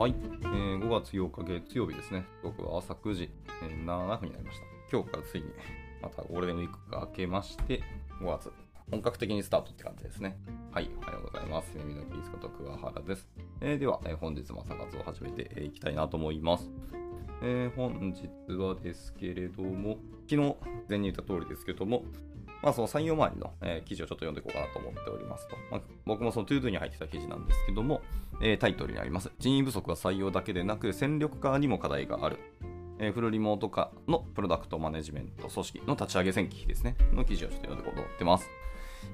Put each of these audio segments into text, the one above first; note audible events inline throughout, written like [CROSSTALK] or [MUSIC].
はい、えー5月8日月曜日ですね。僕は朝9時、えー7分になりました。今日からついにまたゴールデンウィークが明けまして、5月、本格的にスタートって感じですね。はい、おはようございます。耳のキースこと桑原です。えーでは、えー本日も朝活を始めていきたいなと思います。えー本日はですけれども、昨日前に言った通りですけども、まあ、その採用周りの、えー記事をちょっと読んでいこうかなと思っておりますと。まあ、僕もその ToDo に入ってた記事なんですけども、えータイトルにあります。人員不足は採用だけでなく、戦力化にも課題がある。えーフルリモート化のプロダクトマネジメント組織の立ち上げ戦記ですね。の記事をちょっと読んでいこうと思ってます。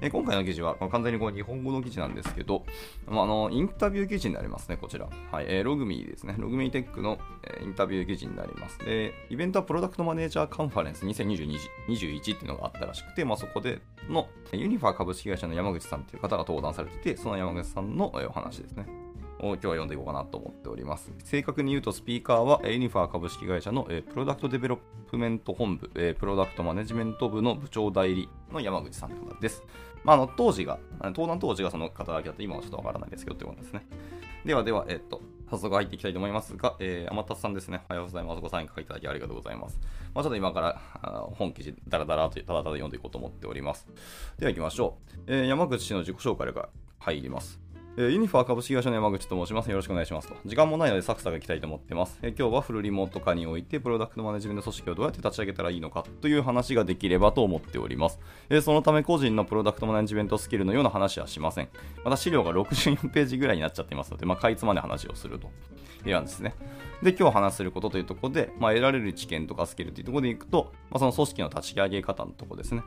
え今回の記事は、まあ完全にこう日本語の記事なんですけど、まあ、あのインタビュー記事になりますね、こちら。はい、えーログミーですね。ログミーテックの、えーインタビュー記事になります。で、イベントはプロダクトマネージャーカンファレンス2022 21っていうのがあったらしくて、まあ、そこでのユニファー株式会社の山口さんという方が登壇されてて、その山口さんのお話ですね。を今日は読んでいこうかなと思っております。正確に言うと、スピーカーはユニファ株式会社のえプロダクトデベロップメント本部、えプロダクトマネジメント部の部長代理の山口さんです。まあ、あの当時が、登壇当時がその方だけだって今はちょっとわからないですけどということですね。ではでは、えっと、早速入っていきたいと思いますが、えー、天達さんですね。おはようございます。ごサイン書いただきありがとうございます。まあ、ちょっと今からあ本記事、だらだらと、ただただ読んでいこうと思っております。では行きましょう。えー山口氏の自己紹介が入ります。えーユニファー株式会社の山口と申します。よろしくお願いしますと。時間もないのでサクサクいきたいと思ってます。えー今日はフルリモート化において、プロダクトマネジメント組織をどうやって立ち上げたらいいのかという話ができればと思っております。えーそのため個人のプロダクトマネジメントスキルのような話はしません。また資料が64ページぐらいになっちゃっていますので、まあ、かいつまで話をするという案ですね。で、今日話せることというところで、まあ、得られる知見とかスキルというところでいくと、まあ、その組織の立ち上げ方のところですね。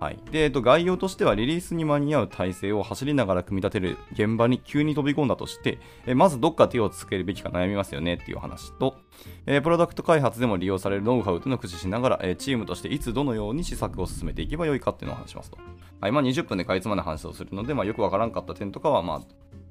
はい。で、えっと、概要としては、リリースに間に合う体制を走りながら組み立てる現場に急に飛び込んだとして、えまずどっか手をつけるべきか悩みますよねっていう話と、えプロダクト開発でも利用されるノウハウというのを駆使しながら、えチームとしていつどのように施策を進めていけばよいかっていうのを話しますと。はい。まあ、20分でかいつまんで話をするので、まあ、よくわからんかった点とかは、まあ、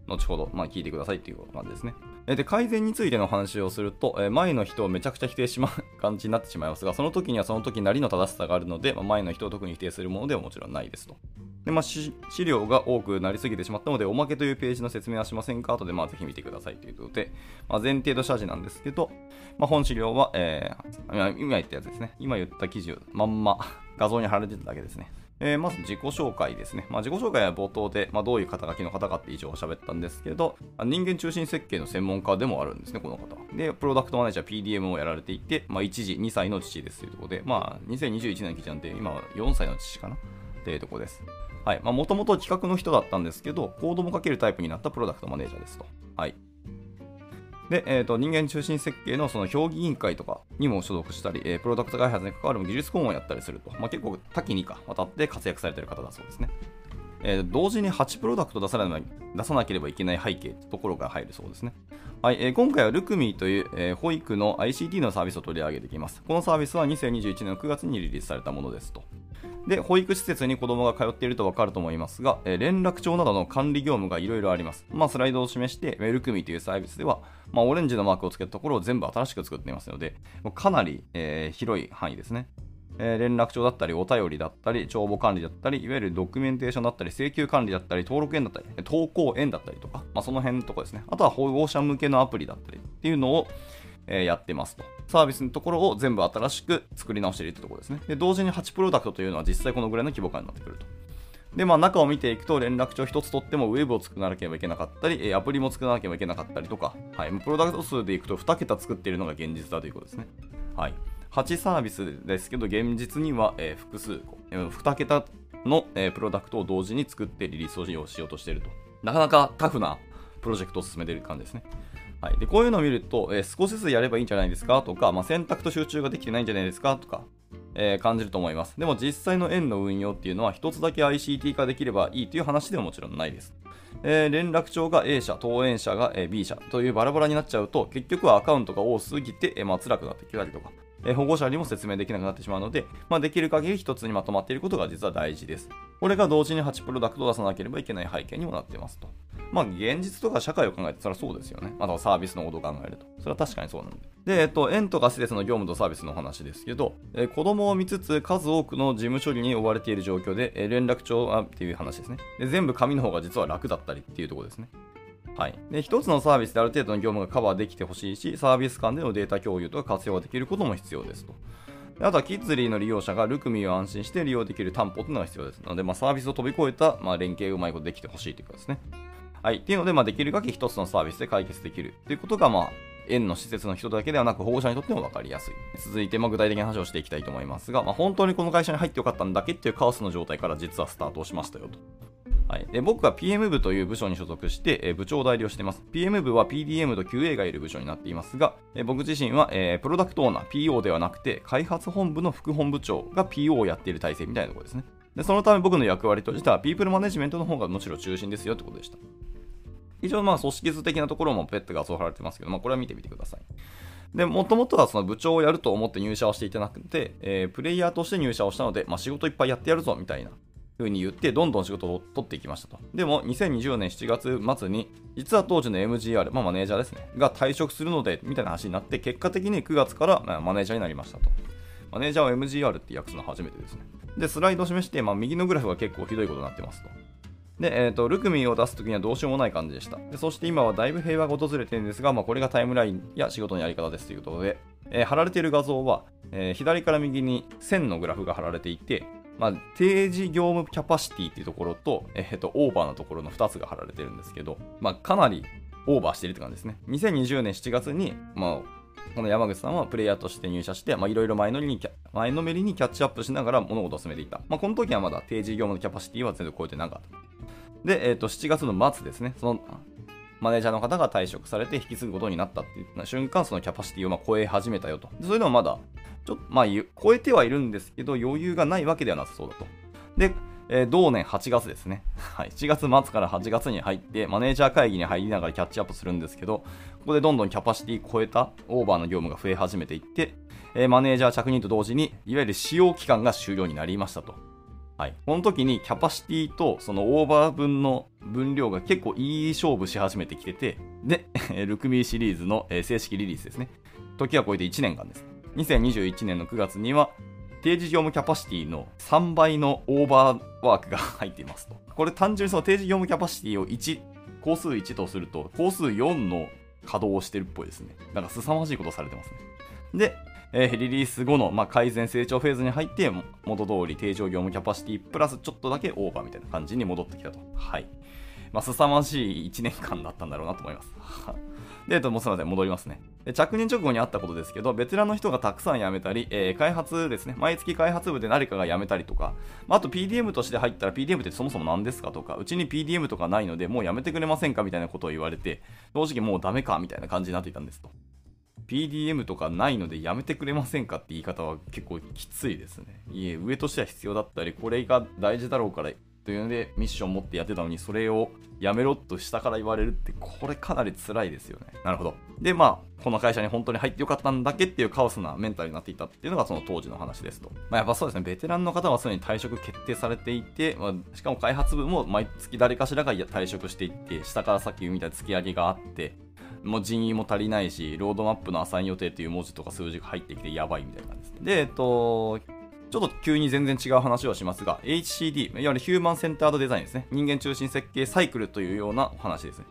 後ほど、まあ、聞いてくださいっていう感じですね。で、改善についての話をすると、え前の人をめちゃくちゃ否定しまう感じになってしまいますが、その時にはその時なりの正しさがあるので、まあ前の人を特に否定するものではもちろんないですと。で、まあ、資料が多くなりすぎてしまったので、おまけというページの説明はしませんか？後で、まあ、ぜひ見てくださいということで、まあ、前提と謝辞なんですけど、まあ、本資料は、えー今言ったやつですね。今言った記事をまんま画像に貼られてただけですね。えーまず自己紹介ですね。まあ、自己紹介は冒頭で、まあ、どういう肩書きの方かって以上喋ったんですけど、人間中心設計の専門家でもあるんですね、この方。で、プロダクトマネージャー PDM をやられていて、まあ、一時2歳の父ですというところで、まあ、2021年の記事なんで、今は4歳の父かな？っていうところです。はい。まあ、もともと企画の人だったんですけど、コードも書けるタイプになったプロダクトマネージャーですと。はい。で、えー、と人間中心設計のその評議委員会とかにも所属したり、えープロダクト開発に関わる技術顧問をやったりすると、まあ、結構多岐にか渡って活躍されている方だそうですね。えー同時に8プロダクト出さな出さなければいけない背景ってところが入るそうですね。はい、えー今回はルクミーという、えー保育の ICT のサービスを取り上げていきます。このサービスは2021年の9月にリリースされたものですと。で、保育施設に子供が通っているとわかると思いますが、え連絡帳などの管理業務がいろいろあります。まあ、スライドを示して、ルクミーというサービスでは、まあ、オレンジのマークをつけたところを全部新しく作っていますので、かなり、えー広い範囲ですね。えー連絡帳だったり、お便りだったり、帳簿管理だったり、いわゆるドキュメンテーションだったり、請求管理だったり、登録園だったり、投稿園だったりとか、まあ、その辺ところですね。あとは保護者向けのアプリだったりっていうのを、えやってますと。サービスのところを全部新しく作り直しているってところですね。で、同時に8プロダクトというのは実際このぐらいの規模感になってくると。で、まあ中を見ていくと連絡帳一つ取ってもウェブを作らなければいけなかったり、アプリも作らなければいけなかったりとか、はい、プロダクト数でいくと2桁作っているのが現実だということですね。はい。8サービスですけど、現実には、えー複数個、えー2桁の、えープロダクトを同時に作ってリリースをしようしようとしていると。なかなかタフなプロジェクトを進めている感じですね。はい、でこういうのを見ると、えー少しずつやればいいんじゃないですかとか、まあ、選択と集中ができてないんじゃないですかとか、えー感じると思います。でも実際の円の運用っていうのは一つだけ ICT 化できればいいという話ではもちろんないです。えー連絡帳が A 社、登園者が B 社というバラバラになっちゃうと、結局はアカウントが多すぎて、えーまあ、辛くなってきたりとか、えー保護者にも説明できなくなってしまうので、まあ、できる限り一つにまとまっていることが実は大事です。これが同時に8プロダクトを出さなければいけない背景にもなっていますと。まあ、現実とか社会を考えてそれはそうですよね。あとサービスのことを考えると。それは確かにそうなんで。で、えっと、園とか施設の業務とサービスの話ですけど、えー子供を見つつ数多くの事務処理に追われている状況で、えー連絡帳あっていう話ですねで。全部紙の方が実は楽だったりっていうところですね。はい。で、1つのサービスである程度の業務がカバーできてほしいし、サービス間でのデータ共有とか活用ができることも必要ですと。あとはキッズリーの利用者がルクミを安心して利用できる担保というのが必要です。なので、まあ、サービスを飛び越えた、まあ、連携がうまいことできてほしいということですね。はい。っていうので、まあ、できる限り1つのサービスで解決できるということが、まあ、園の施設の人だけではなく保護者にとっても分かりやすい。続いて、ま、具体的な話をしていきたいと思いますが、まあ、本当にこの会社に入ってよかったんだけっていうカオスの状態から実はスタートをしましたよと。はい、で僕は PM 部という部署に所属して、え部長代理をしています。PM 部は PDM と QA がいる部署になっていますが、え僕自身は、えプロダクトオーナー、PO ではなくて、開発本部の副本部長が PO をやっている体制みたいなところですね。でそのため僕の役割としては、ピープルマネジメントの方がむしろ中心ですよってことでした。一応、まあ、組織図的なところもペットがそう貼られてますけど、まあ、これは見てみてください。で、もともとはその部長をやると思って入社をしていたなくて、えー、プレイヤーとして入社をしたので、まあ、仕事いっぱいやってやるぞみたいな風に言って、どんどん仕事を取っていきましたと。でも、2020年7月末に、実は当時の MGR、まあ、マネージャーですね、が退職するので、みたいな話になって、結果的に9月から、まあ、マネージャーになりましたと。マネージャーは MGR って訳すのは初めてですね。で、スライドを示して、まあ、右のグラフが結構ひどいことになってますと。で、えーと、ルクミンを出すときにはどうしようもない感じでしたで。そして今はだいぶ平和が訪れてるんですが、まあ、これがタイムラインや仕事のやり方ですということで、えー、貼られている画像は、えー、左から右に線のグラフが貼られていて、まあ、定時業務キャパシティっていうところと、えーと、オーバーのところの2つが貼られてるんですけど、まあ、かなりオーバーしてるって感じですね。2020年7月に、まあ、この山口さんはプレイヤーとして入社して、いろいろ前のめりに前のめりにキャッチアップしながら物事を進めていた。まあ、この時はまだ定時業務のキャパシティは全然超えてなかった。で、えー、と7月の末ですね、そのマネージャーの方が退職されて引き継ぐことになったっていう瞬間、そのキャパシティをま超え始めたよと。そういうのはまだ、ちょっと、まあ、超えてはいるんですけど、余裕がないわけではなさそうだと。で、えー、同年8月ですね。[LAUGHS] はい。7月末から8月に入って、マネージャー会議に入りながらキャッチアップするんですけど、ここでどんどんキャパシティ超えたオーバーの業務が増え始めていって、えー、マネージャー着任と同時に、いわゆる使用期間が終了になりましたと。はい。この時にキャパシティとそのオーバー分の分量が結構いい勝負し始めてきてて、で、ルクミーシリーズの正式リリースですね。時は超えて1年間です。2021年の9月には、定時業務キャパシティの3倍のオーバーワークが入っていますと。これ単純にその定時業務キャパシティを1、工数1とすると、工数4の稼働をしてるっぽいですね。だか凄まじいことされてますね。で、えー、リリース後の、まあ、改善成長フェーズに入って、元通り定常業務キャパシティプラスちょっとだけオーバーみたいな感じに戻ってきたと。はい。まあ、凄まじい1年間だったんだろうなと思います。[LAUGHS] で、えっと、もうすみません、戻りますね。で着任直後にあったことですけど、ベテランの人がたくさん辞めたり、えー、開発ですね、毎月開発部で誰かが辞めたりとか、まあ、あと PDM として入ったら PDM ってそもそも何ですかとか、うちに PDM とかないので、もう辞めてくれませんかみたいなことを言われて、正直もうダメかみたいな感じになっていたんですと。PDM とかないのでやめてくれませんかって言い方は結構きついですね。いえ、上としては必要だったり、これが大事だろうからというのでミッション持ってやってたのに、それをやめろと下から言われるって、これかなり辛いですよね。なるほど。で、まあ、この会社に本当に入ってよかったんだけっていうカオスなメンタルになっていたっていうのがその当時の話ですと。まあ、やっぱそうですね、ベテランの方はすでに退職決定されていて、まあ、しかも開発部も毎月誰かしらが退職していって、下からさっき見た突き上げがあって、もう人員も足りないし、ロードマップのアサイン予定という文字とか数字が入ってきてやばいみたいな感じです。ねで、えっと、ちょっと急に全然違う話をしますが、HCD、いわゆるヒューマンセンタードデザインですね。人間中心設計サイクルというようなお話ですね。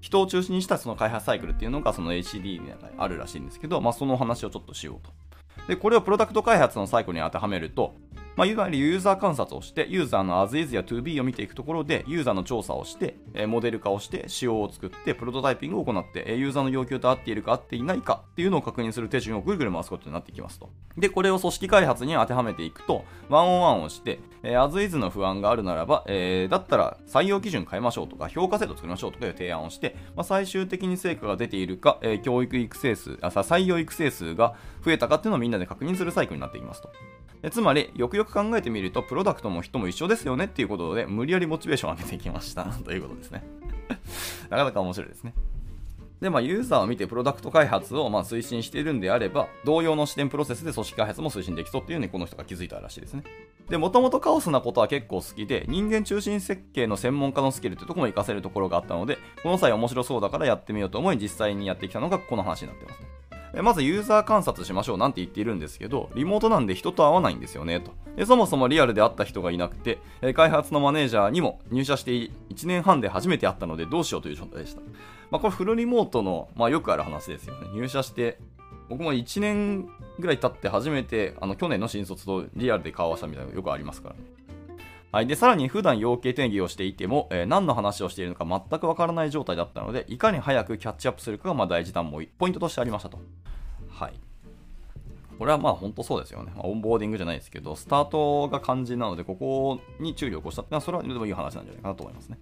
人を中心にしたその開発サイクルっていうのがその HCD にあるらしいんですけど、まあ、その話をちょっとしようと。で、これをプロダクト開発のサイクルに当てはめると、まあ、いわゆるユーザー観察をして、ユーザーの as is や ToB を見ていくところで、ユーザーの調査をして、モデル化をして、仕様を作って、プロトタイピングを行って、ユーザーの要求と合っているか合っていないかっていうのを確認する手順をぐるぐる回すことになってきますと。で、これを組織開発に当てはめていくと、ワンオンワンをして、as is の不安があるならば、えー、だったら採用基準変えましょうとか、評価制度作りましょうとかいう提案をして、まあ、最終的に成果が出ているか、えー、教育育成数あ、採用育成数が増えたかっていうのをみんなで確認するサイクルになっていきますと。つまり、よくよく考えてみると、プロダクトも人も一緒ですよねっていうことで、無理やりモチベーションを上げていきました [LAUGHS] ということですね。[LAUGHS] なかなか面白いですね。で、まあ、ユーザーを見てプロダクト開発をま推進しているんであれば、同様の視点プロセスで組織開発も推進できそうっていうのにこの人が気づいたらしいですね。で、もともとカオスなことは結構好きで、人間中心設計の専門家のスキルってとこも活かせるところがあったので、この際面白そうだからやってみようと思い、実際にやってきたのがこの話になってますね。まずユーザー観察しましょうなんて言っているんですけど、リモートなんで人と会わないんですよね、と。でそもそもリアルで会った人がいなくて、開発のマネージャーにも入社して1年半で初めて会ったのでどうしようという状態でした。まあ、これフルリモートの、まあ、よくある話ですよね。入社して、僕も1年ぐらい経って初めて、あの、去年の新卒とリアルで顔合わせたみたいなのよくありますからね。はい。で、さらに普段要件定義をしていても、えー、何の話をしているのか全くわからない状態だったので、いかに早くキャッチアップするかがま大事なポイントとしてありましたと。はい。これはまあ本当そうですよね。まあ、オンボーディングじゃないですけど、スタートが肝心なので、ここに注力をしたってのは、それはでもいい話なんじゃないかなと思いますね。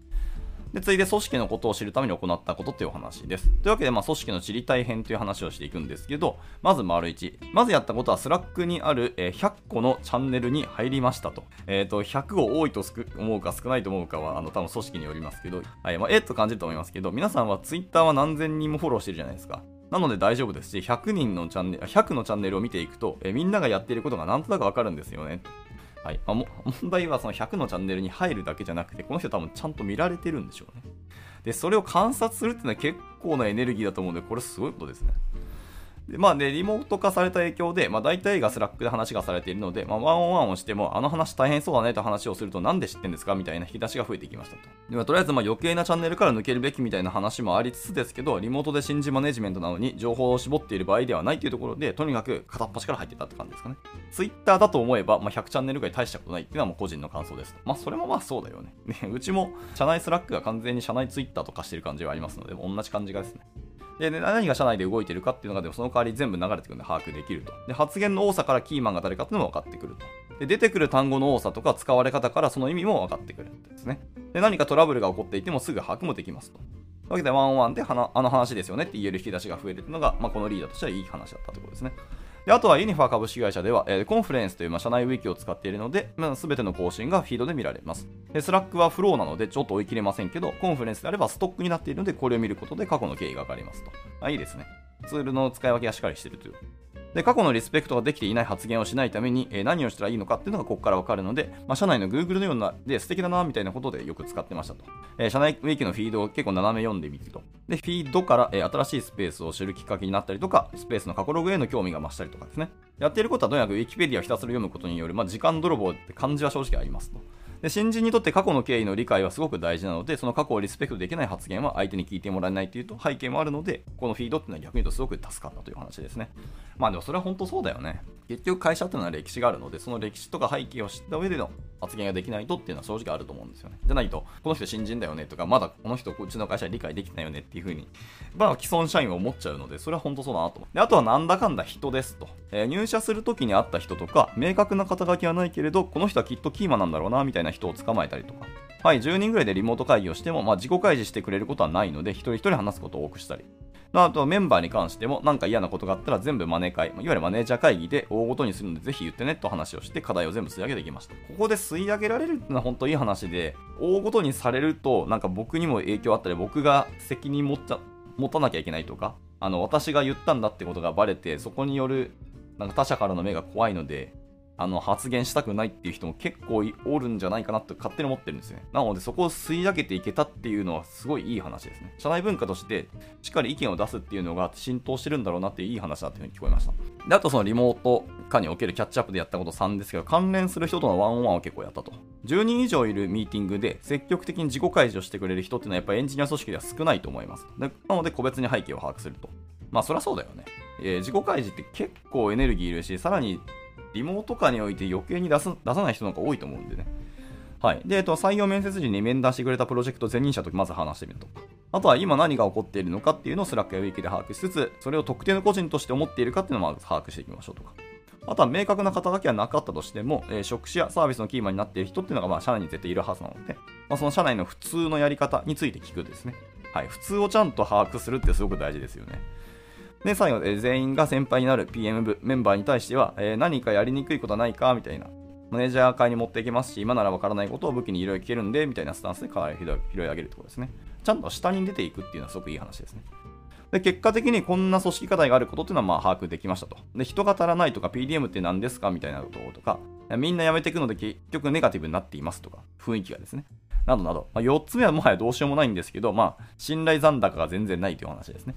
で、次いで組織のことを知るために行ったことっていうお話です。というわけで、まあ、組織の知りたい編という話をしていくんですけど、まず丸1。まずやったことは、 Slack にある、え、100個のチャンネルに入りましたと。えっ、ー、と、100を多いと思うか少ないと思うかは、あの、多分組織によりますけど、はい、まあ、えっと感じると思いますけど、皆さんは Twitter は何千人もフォローしてるじゃないですか。なので大丈夫ですし、100人のチャンネル、100のチャンネルを見ていくと、えみんながやっていることがなんとなくわかるんですよね。はい。まあ、[LAUGHS] 問題はその100のチャンネルに入るだけじゃなくて、この人多分ちゃんと見られてるんでしょうね。で、それを観察するっていうのは結構なエネルギーだと思うんで、これすごいことですね。でまあね、リモート化された影響で、まあ、大体が Slack で話がされているので、まあ、ワンオンワンをしても、あの話大変そうだねと話をすると、なんで知ってんですかみたいな引き出しが増えてきましたと。でまあ、とりあえずまあ余計なチャンネルから抜けるべきみたいな話もありつつですけど、リモートで新人マネジメントなのに情報を絞っている場合ではないというところで、とにかく片っ端から入ってたって感じですかね。Twitter だと思えば、まあ、100チャンネルぐらい大したことないっていうのはもう個人の感想です。まあ、それもまあそうだよね。ねうちも社内 Slack が完全に社内 Twitter と化してる感じはありますので、同じ感じがですね。で、何が社内で動いてるかっていうのが、でもその代わり全部流れてくるんで把握できると。で、発言の多さからキーマンが誰かっていうのも分かってくると。で、出てくる単語の多さとか使われ方からその意味も分かってくるんですね。で、何かトラブルが起こっていてもすぐ把握もできますと。わけで、ワンワンであの話ですよねって言える引き出しが増えるっていうのが、まあ、このリーダーとしてはいい話だったということですね。であとはユニファ株式会社では、えー、 Confluence という、まあ、社内ウィキを使っているので、まあ、全ての更新がフィードで見られます。で Slack はフローなのでちょっと追い切れませんけど、 Confluence であればストックになっているので、これを見ることで過去の経緯がわかりますと。あ、いいですね。ツールの使い分けがしっかりしているという。で、過去のリスペクトができていない発言をしないために、えー、何をしたらいいのかっていうのがここからわかるので、まあ、社内の Google のようなで素敵だなみたいなことでよく使ってましたと。えー、社内ウィキのフィードを結構斜め読んでみると。で、フィードから、えー、新しいスペースを知るきっかけになったりとか、スペースの過去ログへの興味が増したりとかですね。やっていることはとにかく Wikipedia をひたすら読むことによる、まあ、時間泥棒って感じは正直ありますと。で新人にとって過去の経緯の理解はすごく大事なので、その過去をリスペクトできない発言は相手に聞いてもらえないというと背景もあるので、このフィードっていうのは逆に言うとすごく助かったという話ですね。まあでもそれは本当そうだよね。結局会社っていうのは歴史があるので、その歴史とか背景を知った上での発言ができないとっていうのは正直あると思うんですよね。じゃないと、この人新人だよねとか、まだこの人うちの会社理解できないよねっていうふうに、まあ既存社員は思っちゃうので、それは本当そうだなと思で、あとはなんだかんだ人ですと。えー、入社するときに会った人とか、明確な肩書きはないけれど、この人はきっとキーマなんだろうなみたいな人を捕まえたりとか。はい、10人ぐらいでリモート会議をしても、まあ、自己開示してくれることはないので、一人一人話すことを多くしたり。あとメンバーに関しても何か嫌なことがあったら全部マネー会、いわゆるマネージャー会議で大ごとにするのでぜひ言ってねと話をして課題を全部吸い上げてきました。ここで吸い上げられるってのは本当いい話で、大ごとにされるとなんか僕にも影響あったり僕が責任持っちゃ持たなきゃいけないとか、あの私が言ったんだってことがバレてそこによるなんか他者からの目が怖いのであの発言したくないっていう人も結構おるんじゃないかなと勝手に思ってるんですね。なのでそこを吸い上げていけたっていうのはすごいいい話ですね。社内文化としてしっかり意見を出すっていうのが浸透してるんだろうなっていういい話だっていうふうに聞こえました。で、あとそのリモート化におけるキャッチアップでやったこと3ですけど、関連する人とのワンオンワンを結構やったと。10人以上いるミーティングで積極的に自己開示をしてくれる人っていうのはやっぱりエンジニア組織では少ないと思います。なので個別に背景を把握すると。まあそりゃそうだよね。えー、自己開示って結構エネルギーいるし、さらにリモート下において余計に出す出さない人なんか多いと思うんでね。はい。で、えっと、採用面接時に面談してくれたプロジェクト前任者とまず話してみるとか。あとは今何が起こっているのかっていうのを Slack やウィキで把握しつつ、それを特定の個人として思っているかっていうのをまず把握していきましょうとか。あとは明確な肩書きはなかったとしても、えー、職種やサービスのキーマンになっている人っていうのがまあ社内に絶対いるはずなので、まあ、その社内の普通のやり方について聞くですね。はい。普通をちゃんと把握するってすごく大事ですよね。で、最後、え、全員が先輩になる PM 部メンバーに対しては、えー、何かやりにくいことはないかみたいな。マネージャー会に持っていけますし、今ならわからないことを武器にいろいろ聞けるんで、みたいなスタンスでかなり拾い上げるってことですね。ちゃんと下に出ていくっていうのはすごくいい話ですね。で、結果的にこんな組織課題があることっていうのはまあ把握できましたと。で、人が足らないとか PDM って何ですかみたいなこととか、みんな辞めていくので結局ネガティブになっていますとか、雰囲気がですね。などなど。まあ、4つ目はもはやどうしようもないんですけど、まあ、信頼残高が全然ないという話ですね。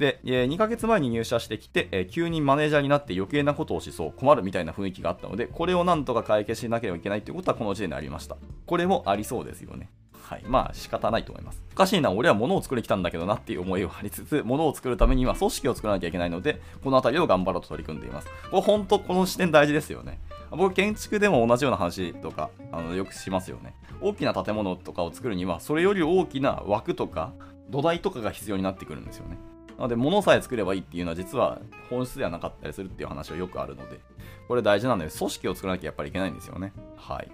で、え2ヶ月前に入社してきて、え急にマネージャーになって余計なことをしそう困るみたいな雰囲気があったのでこれをなんとか解決しなければいけないということはこの時点でありましたこれもありそうですよねはい。まあ仕方ないと思います。おかしいな、俺は物を作りきたんだけどなっていう思いをありつつ、物を作るためには組織を作らなきゃいけないので、この辺りを頑張ろうと取り組んでいます。これ本当この視点大事ですよね。僕、建築でも同じような話とか、あのよくしますよね。大きな建物とかを作るには、それより大きな枠とか、土台とかが必要になってくるんですよね。なので、物さえ作ればいいっていうのは実は本質ではなかったりするっていう話はよくあるので、これ大事なので、組織を作らなきゃやっぱりいけないんですよね。はい。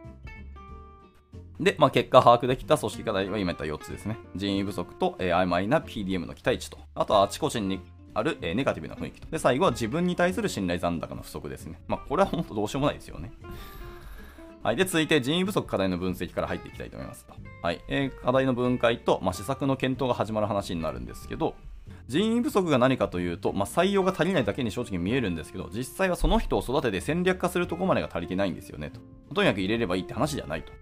で、まあ、結果把握できた組織課題は今言った4つですね。人員不足と、えー、曖昧な PDM の期待値と、あとはあちこちにある、えー、ネガティブな雰囲気と。で、最後は自分に対する信頼残高の不足ですね。まあ、これは本当どうしようもないですよね。はい。で、続いて人員不足課題の分析から入っていきたいと思います。はい。えー、課題の分解と、まあ、施策の検討が始まる話になるんですけど、人員不足が何かというと、まあ、採用が足りないだけに正直見えるんですけど、実際はその人を育てて戦略化するとこまでが足りてないんですよねと。とにかく入れればいいって話じゃないと。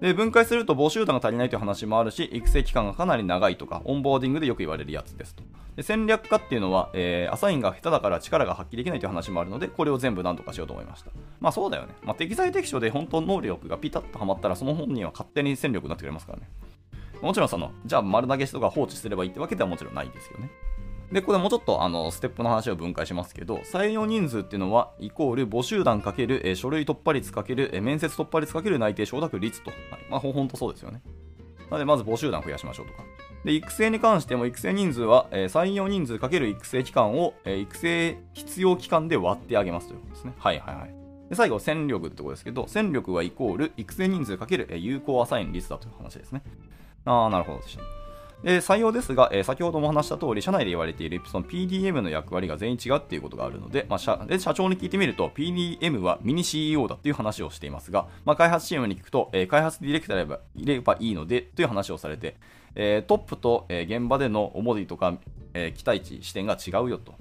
で、分解すると募集団が足りないという話もあるし、育成期間がかなり長いとか、オンボーディングでよく言われるやつですと。で戦略家っていうのは、えー、アサインが下手だから力が発揮できないという話もあるので、これを全部何とかしようと思いました。まあそうだよね。まあ、適材適所で本当能力がピタッとはまったら、その本人は勝手に戦力になってくれますからね。もちろんその、じゃあ丸投げしとか放置すればいいってわけではもちろんないですよね。で、これもうちょっとあのステップの話を分解しますけど、採用人数っていうのは、イコール募集団かける、え書類突破率かける、え面接突破率かける内定承諾率と。はい、まあ、ほんとそうですよね。なので、まず募集団増やしましょうとか。で、育成に関しても、育成人数は、え採用人数かける育成期間を、え育成必要期間で割ってあげますということですね。はいはいはい。で最後、戦力ってころですけど、戦力はイコール育成人数かける、え有効アサイン率だという話ですね。あー、なるほど。でした採用ですが、えー、先ほども話した通り、社内で言われているその PDM の役割が全員違うっていうことがあるので、まあ、社で社長に聞いてみると、PDM はミニ CEO だっていう話をしていますが、まあ、開発チームに聞くと、えー、開発ディレクターでいればいいのでという話をされて、えー、トップと、え現場での思いとか、え期待値、視点が違うよと。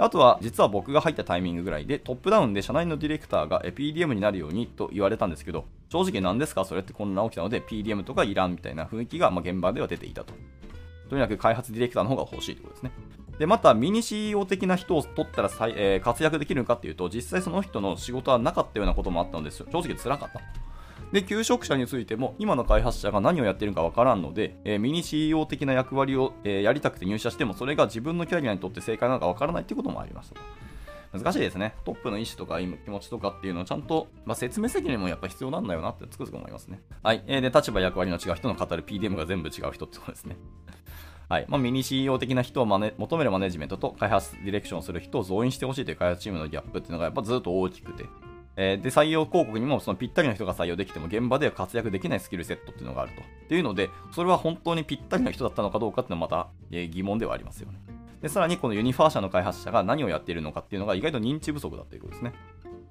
あとは、実は僕が入ったタイミングぐらいで、トップダウンで社内のディレクターが PDM になるようにと言われたんですけど、正直何ですかそれって混乱起きたので、PDM とかいらんみたいな雰囲気が、ま、現場では出ていたと。とにかく開発ディレクターの方が欲しいということですね。で、また、ミニ CEO 的な人を取ったら再、えー、活躍できるのかっていうと、実際その人の仕事はなかったようなこともあったのですよ、正直辛かった。で、求職者についても、今の開発者が何をやってるかわからんので、えー、ミニ CEO 的な役割を、えー、やりたくて入社しても、それが自分のキャリアにとって正解なのかわからないってこともありました難しいですね。トップの意思とか気持ちとかっていうのをちゃんと、まあ、説明責任もやっぱ必要なんだよなってつくづく思いますね。はい。えー、で、立場役割の違う人の語る PDM が全部違う人ってことですね。はいまあ、ミニ CEO 的な人をマネ求めるマネジメントと開発ディレクションする人を増員してほしいという開発チームのギャップっていうのがやっぱずっと大きくて、えー、で採用広告にもそのぴったりな人が採用できても現場では活躍できないスキルセットっていうのがあると。っていうので、それは本当にぴったりな人だったのかどうかっていうのはまた、えー、疑問ではありますよね。で、さらにこのユニファー社の開発者が何をやっているのかっていうのが意外と認知不足だということですね。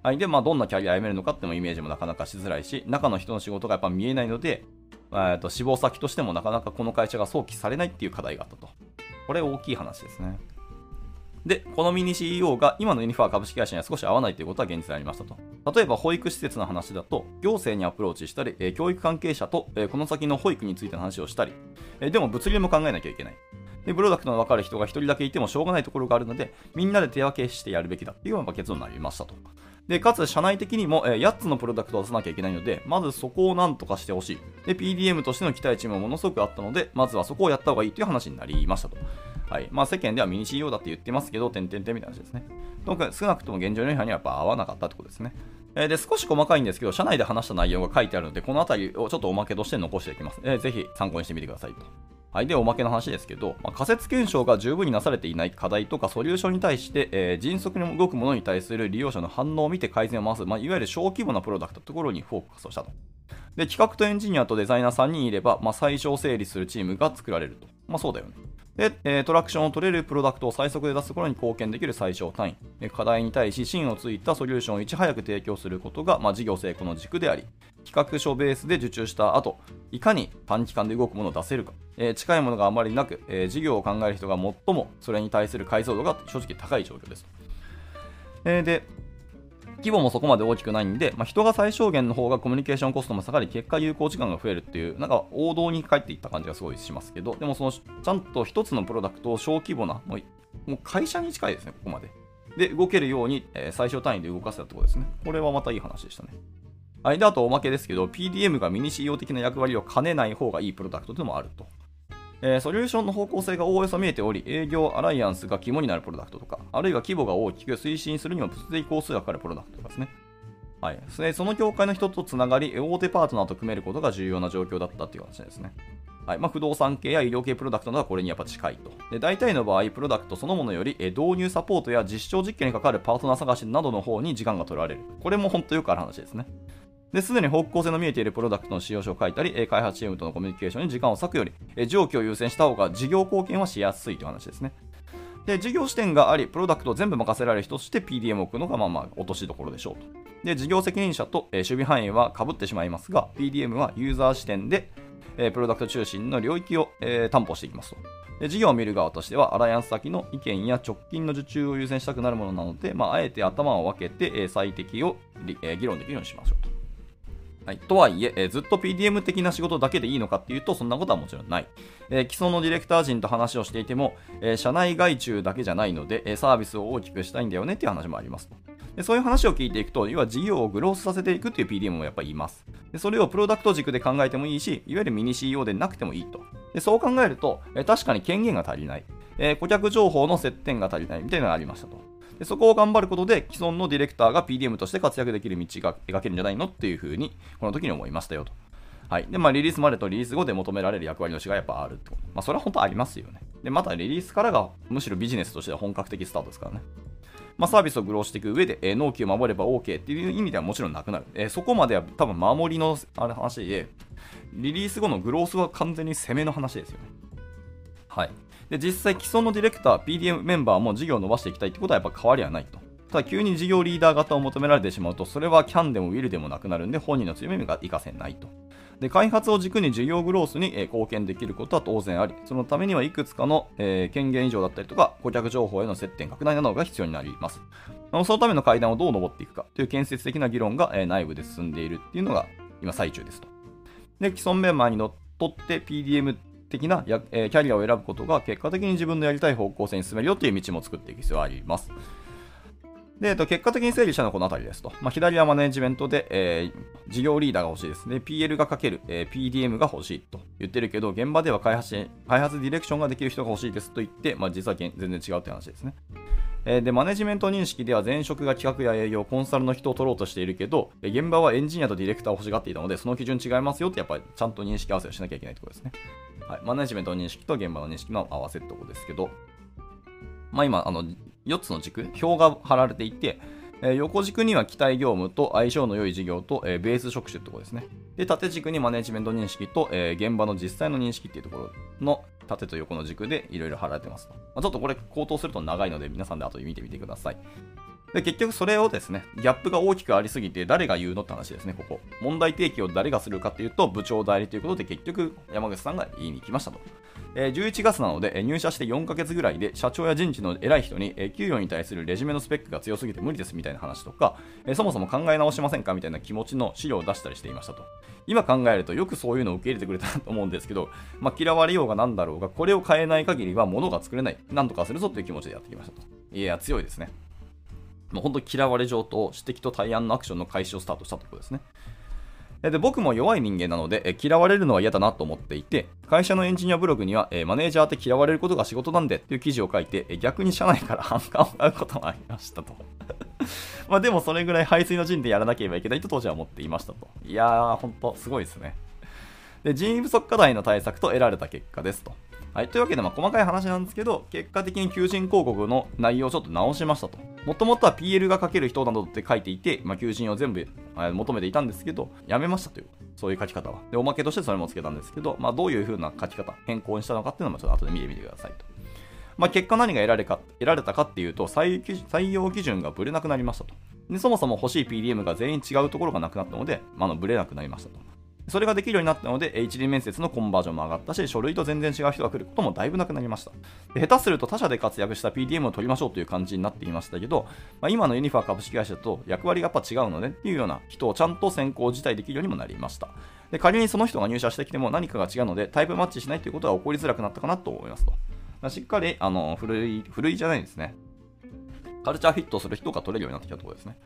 はい。で、まあ、どんなキャリアを歩めるのかっていうイメージもなかなかしづらいし、中の人の仕事がやっぱ見えないので、えー、と志望先としてもなかなかこの会社が早期されないっていう課題があったと。これ大きい話ですね。で、このミニ CEO が今のユニファー株式会社には少し合わないということは現実にありましたと。例えば保育施設の話だと、行政にアプローチしたり、教育関係者と、この先の保育についての話をしたり、でも物流も考えなきゃいけない。で、プロダクトの分かる人が1人だけいてもしょうがないところがあるので、みんなで手分けしてやるべきだっていうような結論になりましたと。で、かつ社内的にも、え、8つのプロダクトを出さなきゃいけないので、まずそこをなんとかしてほしい。で、PDM としての期待値もものすごくあったので、まずはそこをやった方がいいという話になりましたと。はい。まあ世間ではミニ CEO だって言ってますけど、点々点みたいな話ですね。少なくとも現状の違反にはやっぱ合わなかったってことですね。えー、で、少し細かいんですけど、社内で話した内容が書いてあるので、この辺りをちょっとおまけとして残していきます。えー、ぜひ参考にしてみてくださいと。はい。で、おまけの話ですけど、まあ、仮説検証が十分になされていない課題とかソリューションに対して、えー、迅速に動くものに対する利用者の反応を見て改善を回す、まあ、いわゆる小規模なプロダクトのところにフォーカスをしたと。で、企画とエンジニアとデザイナー3人いれば、まあ、最小整理するチームが作られると。まあ、そうだよね。で、えー、トラクションを取れるプロダクトを最速で出すところに貢献できる最小単位。課題に対し芯をついたソリューションをいち早く提供することが、まあ、事業成功の軸であり、企画書ベースで受注した後、いかに短期間で動くものを出せるか、えー、近いものがあまりなく、えー、事業を考える人が最もそれに対する解像度が正直高い状況です。えー、で、規模もそこまで大きくないんで、まあ、人が最小限の方がコミュニケーションコストも下がり、結果有効時間が増えるっていう、なんか王道に帰っていった感じがすごいしますけど、でもその、ちゃんと一つのプロダクトを小規模な、もう会社に近いですね、ここまで。で、動けるように、えー、最小単位で動かせたってことですね。これはまたいい話でしたね。はい。で、あとおまけですけど、PDM がミニ CEO 的な役割を兼ねない方がいいプロダクトというのもあると。えー、ソリューションの方向性がおおよそ見えており、営業アライアンスが肝になるプロダクトとか、あるいは規模が大きく推進するには物理工数がかかるプロダクトとかですね。はい、その業界の人とつながり、大手パートナーと組めることが重要な状況だったっていう話ですね。はいまあ、不動産系や医療系プロダクトなどはこれにやっぱ近いと。で大体の場合、プロダクトそのものより導入サポートや実証実験にかかるパートナー探しなどの方に時間が取られる。これも本当よくある話ですね。で、すでに方向性の見えているプロダクトの使用書を書いたり、開発チームとのコミュニケーションに時間を割くより、上記を優先した方が事業貢献はしやすいという話ですね。で、事業視点があり、プロダクトを全部任せられる人として PDM を置くのが、まあまあ、落としどころでしょうと。で、事業責任者と、守備範囲は被ってしまいますが、PDM はユーザー視点で、プロダクト中心の領域を、担保していきますと。で事業を見る側としては、アライアンス先の意見や直近の受注を優先したくなるものなので、まあ、あえて頭を分けて、最適を、議論できるようにしましょうと。はい、とはいええー、ずっと PDM 的な仕事だけでいいのかっていうと、そんなことはもちろんない。えー、既存のディレクター陣と話をしていても、えー、社内外注だけじゃないので、えサービスを大きくしたいんだよねっていう話もあります。でそういう話を聞いていくと、要は事業をグロースさせていくっていう PDM もやっぱりいます。でそれをプロダクト軸で考えてもいいし、いわゆるミニ CEO でなくてもいいと。でそう考えると、え確かに権限が足りない、え顧客情報の接点が足りないみたいなのがありましたと。でそこを頑張ることで既存のディレクターが PDM として活躍できる道が描けるんじゃないのっていうふうにこの時に思いましたよと。はい。で、まあ、リリースまでとリリース後で求められる役割の違いやっぱあるってこと。まあ、それは本当ありますよね。で、またリリースからがむしろビジネスとしては本格的スタートですからね。まあ、サービスをグローしていく上で、えー、納期を守れば OK っていう意味ではもちろんなくなる。えー、そこまでは多分守りのあれ話で、リリース後のグロースは完全に攻めの話ですよね。はい。で、実際既存のディレクター、PDM メンバーも事業を伸ばしていきたいってことはやっぱ変わりはないと。ただ急に事業リーダー型を求められてしまうと、それはキャンでもウィルでもなくなるんで、本人の強みが活かせないと。で、開発を軸に事業グロースに、貢献できることは当然あり、そのためにはいくつかの、権限以上だったりとか、顧客情報への接点拡大などが必要になります。そのための階段をどう登っていくかという建設的な議論が、内部で進んでいるっていうのが今最中ですと。で、既存メンバーにのっとって PDM 的なや、えー、キャリアを選ぶことが結果的に自分のやりたい方向性に進めるよっていう道も作っていく必要があります。で、えっと、結果的に整理したのはこの辺りですと。まあ、左はマネジメントで、えー、事業リーダーが欲しいですね。PL がかける、えー、PDM が欲しいと言ってるけど、現場では開発開発ディレクションができる人が欲しいですと言って、まあ、実は全然違うって話ですね。え、で、マネジメント認識では前職が企画や営業、コンサルの人を取ろうとしているけど、現場はエンジニアとディレクターを欲しがっていたので、その基準違いますよってやっぱりちゃんと認識合わせをしなきゃいけないってことですね。はい。マネジメント認識と現場の認識の合わせってことですけど、まあ今、あの、4つの軸、表が貼られていて、え、横軸には期待業務と相性の良い事業と、え、ベース職種ってところですね。で、縦軸にマネジメント認識と、え、現場の実際の認識っていうところの縦と横の軸でいろいろ貼られてます。ま、ちょっとこれ口頭すると長いので皆さんで後で見てみてください。で、結局それをですね、ギャップが大きくありすぎて誰が言うのって話ですね、ここ。問題提起を誰がするかっていうと、部長代理ということで結局山口さんが言いに来ましたと。え、11月なので、入社して4ヶ月ぐらいで社長や人事の偉い人に、え、給与に対するレジュメのスペックが強すぎて無理ですみたいな話とか、え、そもそも考え直しませんかみたいな気持ちの資料を出したりしていましたと。今考えるとよくそういうのを受け入れてくれたなと思うんですけど、[LAUGHS] まあ、嫌われようがなんだろうが、これを変えない限りは物が作れない。なんとかするぞという気持ちでやってきましたと。いや、強いですね。もう本当に嫌われ上と指摘と対案のアクションの開始をスタートしたところですね。で僕も弱い人間なので、嫌われるのは嫌だなと思っていて、会社のエンジニアブログには、マネージャーって嫌われることが仕事なんでっていう記事を書いて、逆に社内から [LAUGHS] 反感を買うこともありましたと。[LAUGHS] まあでもそれぐらい排水の陣でやらなければいけないと当時は思っていましたと。いやー、ほんとすごいですね。で人員不足課題の対策と得られた結果ですと。はい、というわけで、まあ、細かい話なんですけど、結果的に求人広告の内容をちょっと直しましたと。もともとは PL が書ける人などって書いていて、まあ、求人を全部求めていたんですけど、やめましたという、そういう書き方は。で、おまけとしてそれもつけたんですけど、まあ、どういう風な書き方、変更にしたのかっていうのもちょっと後で見てみてくださいと。まあ、結果何が得られか得られたかっていうと採用基準がぶれなくなりましたとで。そもそも欲しい PDM が全員違うところがなくなったので、まあ、のぶれなくなりましたと。それができるようになったので、一輪面接のコンバージョンも上がったし、書類と全然違う人が来ることもだいぶなくなりました。で下手すると他社で活躍した PDM を取りましょうという感じになっていましたけど、まあ、今のユニファー株式会社と役割がやっぱ違うのでっていうような人をちゃんと選考自体できるようにもなりました。で仮にその人が入社してきても何かが違うのでタイプマッチしないということは起こりづらくなったかなと思いますと。しっかり、あの、古い、古いじゃないですね。カルチャーフィットする人が取れるようになってきたところですね。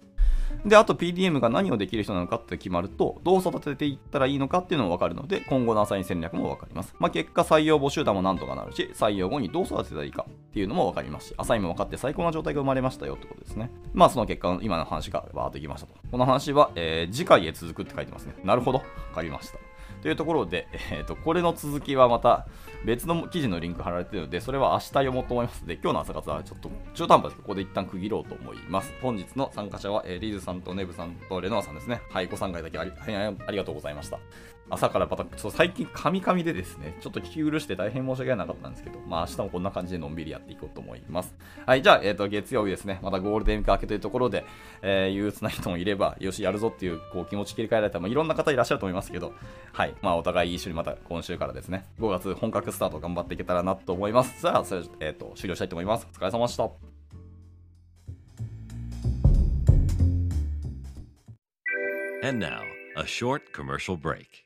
で、あと PDM が何をできる人なのかって決まると、どう育てていったらいいのかっていうのも分かるので、今後のアサイン戦略も分かります。まあ、結果、採用募集団もなんとかなるし、採用後にどう育てたらいいかっていうのも分かりますし、アサインも分かって最高な状態が生まれましたよってことですね。まあ、その結果、今の話がバーっといきましたと。この話は、えー、次回へ続くって書いてますね。なるほど。分かりました。というところで、えーと、これの続きはまた別の記事のリンク貼られているので、それは明日読もうと思いますので、今日の朝活はちょっと中途半端ですけどここで一旦区切ろうと思います。本日の参加者は、えー、リーズさんとネブさんとレノアさんですね。はい、ご参加いただきありありがとうございました。朝からまた、ちょ最近カミカミでですね、ちょっと聞き苦して大変申し訳なかったんですけど、まあ明日もこんな感じでのんびりやっていこうと思います。はい、じゃあ、えっ、ー、と、月曜日ですね、またゴールデンウィーク明けというところで、えー、憂鬱な人もいれば、よし、やるぞっていう、こう、気持ち切り替えられた、まあ、いろんな方いらっしゃると思いますけど、はい、まあお互い一緒にまた今週からですね、5月本格スタート頑張っていけたらなと思います。さあ、それ、えっ、ー、と、終了したいと思います。お疲れ様でした。And now, a short commercial break.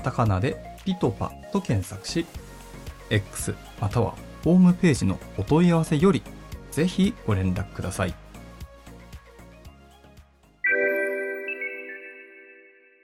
カタカナでピトパと検索し、X またはホームページのお問い合わせよりぜひご連絡ください。